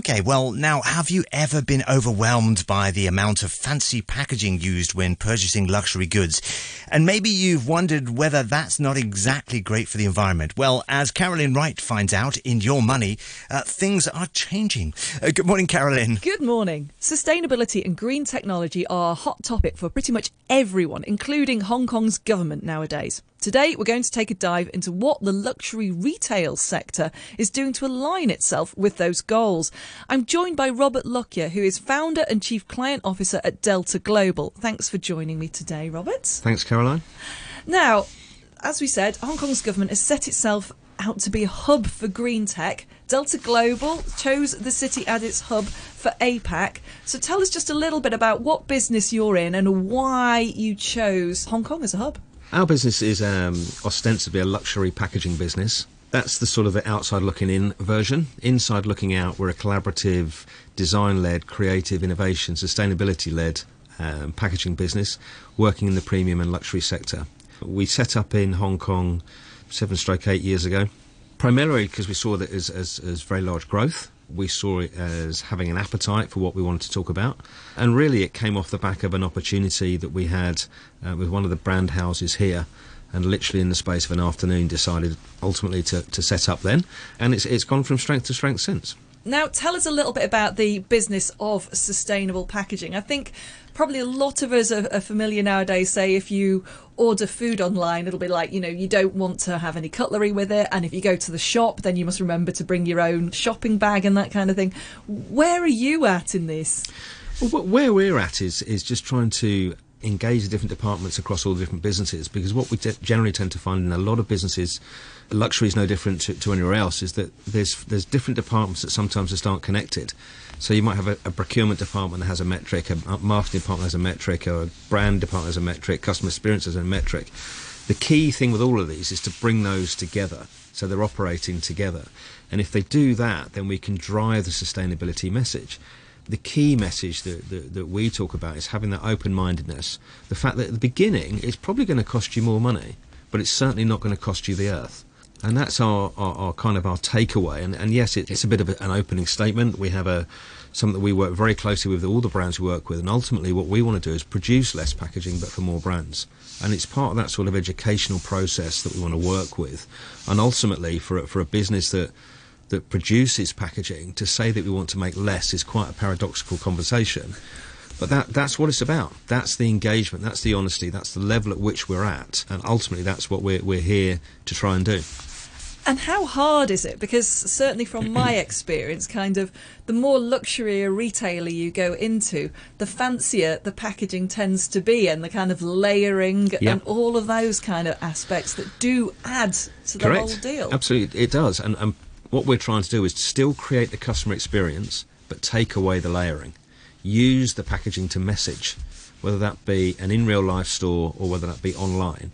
Okay, well, now, have you ever been overwhelmed by the amount of fancy packaging used when purchasing luxury goods? And maybe you've wondered whether that's not exactly great for the environment. Well, as Carolyn Wright finds out in Your Money, uh, things are changing. Uh, good morning, Carolyn. Good morning. Sustainability and green technology are a hot topic for pretty much everyone, including Hong Kong's government nowadays. Today, we're going to take a dive into what the luxury retail sector is doing to align itself with those goals. I'm joined by Robert Lockyer, who is founder and chief client officer at Delta Global. Thanks for joining me today, Robert. Thanks, Caroline. Now, as we said, Hong Kong's government has set itself out to be a hub for green tech. Delta Global chose the city as its hub for APAC. So tell us just a little bit about what business you're in and why you chose Hong Kong as a hub. Our business is um, ostensibly a luxury packaging business. That's the sort of outside looking in version. Inside looking out, we're a collaborative, design led, creative, innovation, sustainability led um, packaging business working in the premium and luxury sector. We set up in Hong Kong seven stroke eight years ago, primarily because we saw that as, as, as very large growth we saw it as having an appetite for what we wanted to talk about. And really, it came off the back of an opportunity that we had uh, with one of the brand houses here. And literally in the space of an afternoon, decided ultimately to, to set up then. And it's, it's gone from strength to strength since. Now, tell us a little bit about the business of sustainable packaging. I think probably a lot of us are, are, familiar nowadays. Say, if you order food online, it'll be like, you know, you don't want to have any cutlery with it. And if you go to the shop, then you must remember to bring your own shopping bag and that kind of thing. Where are you at in this? Well, where we're at is, is just trying to engage the different departments across all the different businesses because what we generally tend to find in a lot of businesses luxury is no different to, to, anywhere else is that there's there's different departments that sometimes just aren't connected. So you might have a, a procurement department that has a metric a marketing department has a metric or a brand department has a metric customer experience has a metric. The key thing with all of these is to bring those together so they're operating together. And if they do that then we can drive the sustainability message the key message that, that, that we talk about is having that open mindedness. The fact that at the beginning it's probably going to cost you more money, but it's certainly not going to cost you the earth. And that's our, our, our kind of our takeaway. And, and yes, it, it's a bit of a, an opening statement. We have a something that we work very closely with all the brands we work with, and ultimately what we want to do is produce less packaging but for more brands. And it's part of that sort of educational process that we want to work with. And ultimately, for for a business that that produces packaging to say that we want to make less is quite a paradoxical conversation. But that, that's what it's about. That's the engagement, that's the honesty, that's the level at which we're at. And ultimately, that's what we're, we're here to try and do. And how hard is it? Because certainly from my experience, kind of the more luxury a retailer you go into, the fancier the packaging tends to be, and the kind of layering and all of those kind of aspects that do add to the Correct. whole deal. Absolutely, it does. And, and what we're trying to do is still create the customer experience, but take away the layering. Use the packaging to message, whether that be an in real life store or whether that be online.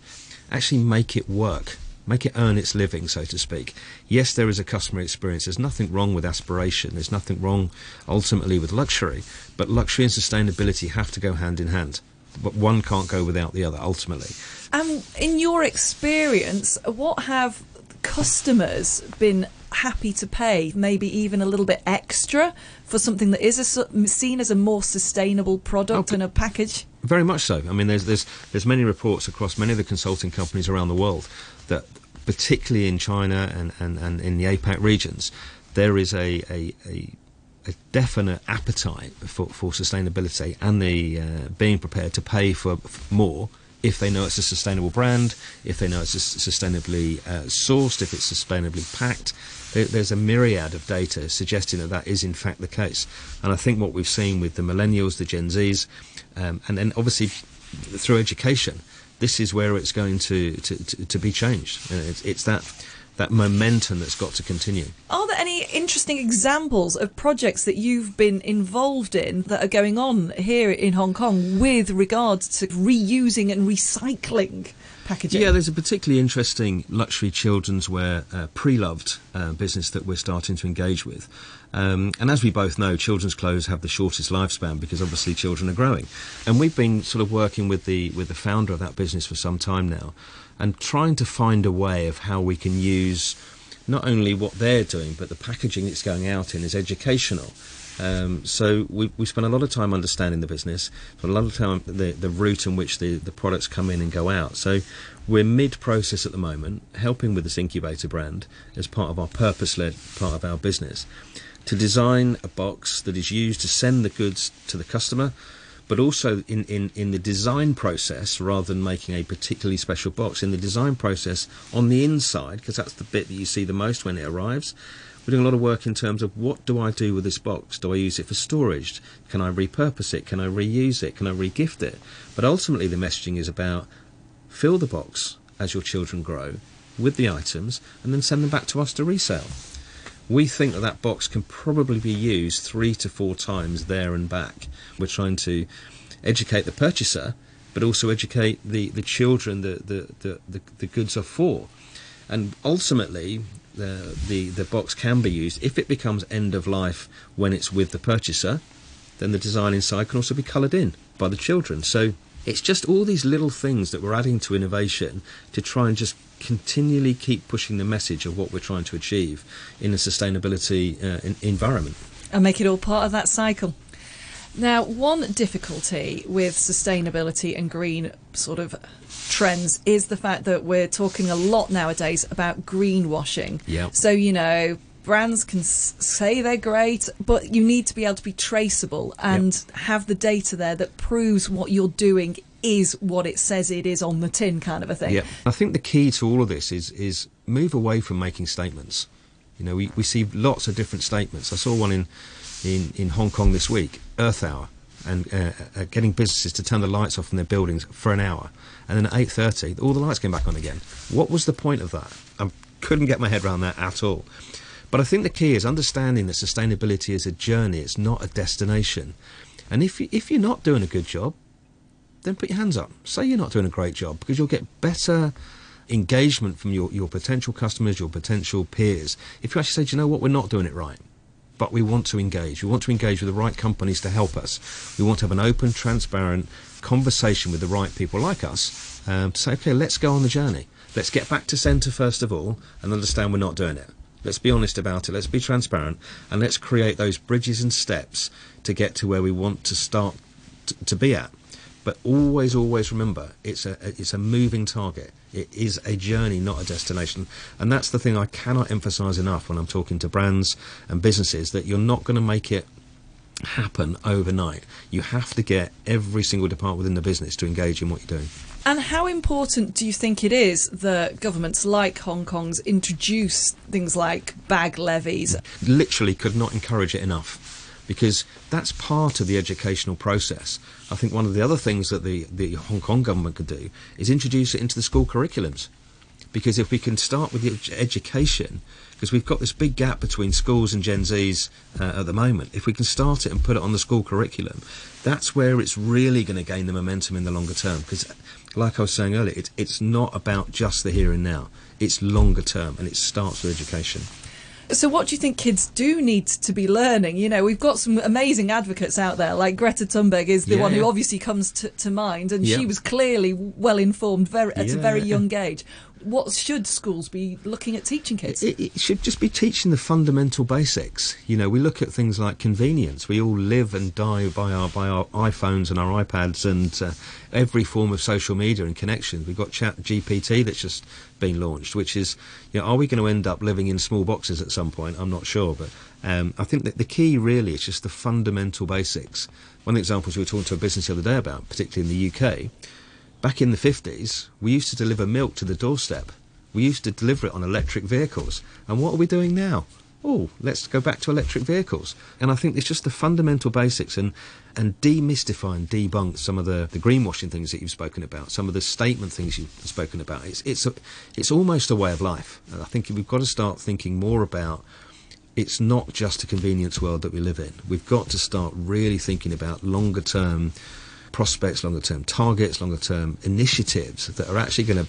Actually, make it work. Make it earn its living, so to speak. Yes, there is a customer experience. There's nothing wrong with aspiration. There's nothing wrong ultimately with luxury. But luxury and sustainability have to go hand in hand. But one can't go without the other, ultimately. Um, in your experience, what have customers been happy to pay maybe even a little bit extra for something that is a, seen as a more sustainable product and a package? Very much so. I mean, there's there's there's many reports across many of the consulting companies around the world that, particularly in China and, and, and in the APAC regions, there is a, a, a a definite appetite for, for sustainability and the uh, being prepared to pay for, for more if they know it's a sustainable brand, if they know it's sustainably uh, sourced, if it's sustainably packed. There, there's a myriad of data suggesting that that is in fact the case. And I think what we've seen with the millennials, the Gen Zs, um, and then obviously through education, this is where it's going to, to, to, to be changed. It's, it's that that momentum that's got to continue. Are there any interesting examples of projects that you've been involved in that are going on here in Hong Kong with regards to reusing and recycling? Packaging. Yeah, there's a particularly interesting luxury children's wear uh, pre-loved uh, business that we're starting to engage with. Um, and as we both know, children's clothes have the shortest lifespan because obviously children are growing. And we've been sort of working with the with the founder of that business for some time now and trying to find a way of how we can use not only what they're doing, but the packaging it's going out in is educational. Um, so we, we spend a lot of time understanding the business, but a lot of time the, the route in which the, the products come in and go out. So we're mid-process at the moment, helping with this incubator brand as part of our purpose-led part of our business to design a box that is used to send the goods to the customer but also in, in, in the design process, rather than making a particularly special box, in the design process on the inside, because that's the bit that you see the most when it arrives, we're doing a lot of work in terms of what do I do with this box? Do I use it for storage? Can I repurpose it? Can I reuse it? Can I regift it? But ultimately, the messaging is about fill the box as your children grow with the items and then send them back to us to resell. We think that that box can probably be used three to four times there and back. We're trying to educate the purchaser, but also educate the, the children that the, the, the, the goods are for. And ultimately, the, the, the box can be used if it becomes end of life when it's with the purchaser, then the design inside can also be coloured in by the children. So it's just all these little things that we're adding to innovation to try and just continually keep pushing the message of what we're trying to achieve in a sustainability uh, in, environment. And make it all part of that cycle. Now, one difficulty with sustainability and green sort of trends is the fact that we're talking a lot nowadays about greenwashing. Yeah. So, you know, brands can s- say they're great, but you need to be able to be traceable and yep. have the data there that proves what you're doing is what it says it is on the tin, kind of a thing. Yeah, I think the key to all of this is is move away from making statements. You know, we, we see lots of different statements. I saw one in in, in Hong Kong this week, Earth Hour, and uh, uh, getting businesses to turn the lights off in their buildings for an hour, and then at eight thirty, all the lights came back on again. What was the point of that? I couldn't get my head around that at all. But I think the key is understanding that sustainability is a journey; it's not a destination. And if you, if you're not doing a good job, then put your hands up. Say you're not doing a great job because you'll get better engagement from your, your potential customers, your potential peers. If you actually say, you know what, we're not doing it right, but we want to engage. We want to engage with the right companies to help us. We want to have an open, transparent conversation with the right people like us um, to say, okay, let's go on the journey. Let's get back to centre first of all and understand we're not doing it. Let's be honest about it. Let's be transparent and let's create those bridges and steps to get to where we want to start to be at. But always, always remember, it's a it's a moving target. It is a journey, not a destination. And that's the thing I cannot emphasise enough when I'm talking to brands and businesses that you're not going to make it happen overnight. You have to get every single department within the business to engage in what you're doing. And how important do you think it is that governments like Hong Kong's introduce things like bag levies? Literally could not encourage it enough because that's part of the educational process. I think one of the other things that the, the Hong Kong government could do is introduce it into the school curriculums. Because if we can start with the education, because we've got this big gap between schools and Gen Zs uh, at the moment, if we can start it and put it on the school curriculum, that's where it's really going to gain the momentum in the longer term. Because, like I was saying earlier, it, it's not about just the here and now, it's longer term and it starts with education. So, what do you think kids do need to be learning? You know, we've got some amazing advocates out there, like Greta Thunberg is the yeah, one who obviously comes to, to mind, and she was clearly well informed very, at yeah. a very young age what should schools be looking at teaching kids? It, it, should just be teaching the fundamental basics. You know, we look at things like convenience. We all live and die by our by our iPhones and our iPads and uh, every form of social media and connections. We've got Chat GPT that's just been launched, which is, you know, are we going to end up living in small boxes at some point? I'm not sure, but um, I think that the key really is just the fundamental basics. One of the examples we were talking to a business the other day about, particularly in the UK Back in the 50s, we used to deliver milk to the doorstep. We used to deliver it on electric vehicles. And what are we doing now? Oh, let's go back to electric vehicles. And I think it's just the fundamental basics and, and demystify and debunk some of the, the greenwashing things that you've spoken about, some of the statement things you've spoken about. It's, it's, a, it's almost a way of life. And I think we've got to start thinking more about it's not just a convenience world that we live in. We've got to start really thinking about longer term prospects, longer term targets, longer term initiatives that are actually going to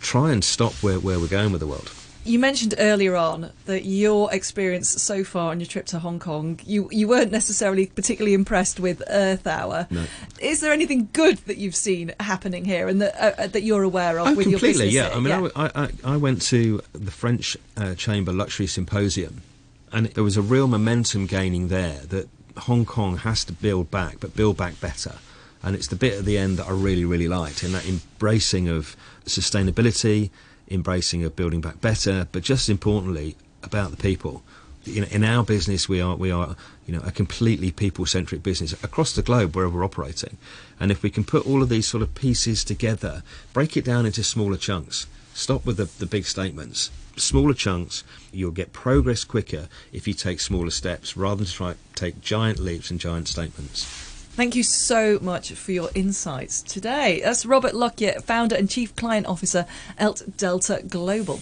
try and stop where, where we're going with the world. You mentioned earlier on that your experience so far on your trip to Hong Kong, you, you weren't necessarily particularly impressed with Earth Hour. No. Is there anything good that you've seen happening here and that uh, uh that you're aware of Oh, with completely, yeah. here? I mean, I I went to the French uh, Chamber Luxury Symposium, and there was a real momentum gaining there that Hong Kong has to build back, but build back better. And it's the bit at the end that I really, really liked, in that embracing of sustainability, embracing of building back better, but just importantly about the people. In, in our business, we are we are you know a completely people-centric business across the globe wherever we're operating, and if we can put all of these sort of pieces together, break it down into smaller chunks, stop with the, the big statements, smaller chunks, you'll get progress quicker if you take smaller steps rather than try take giant leaps and giant statements. Thank you so much for your insights today. That's Robert Lockyer, founder and chief client officer, Elt Delta Global.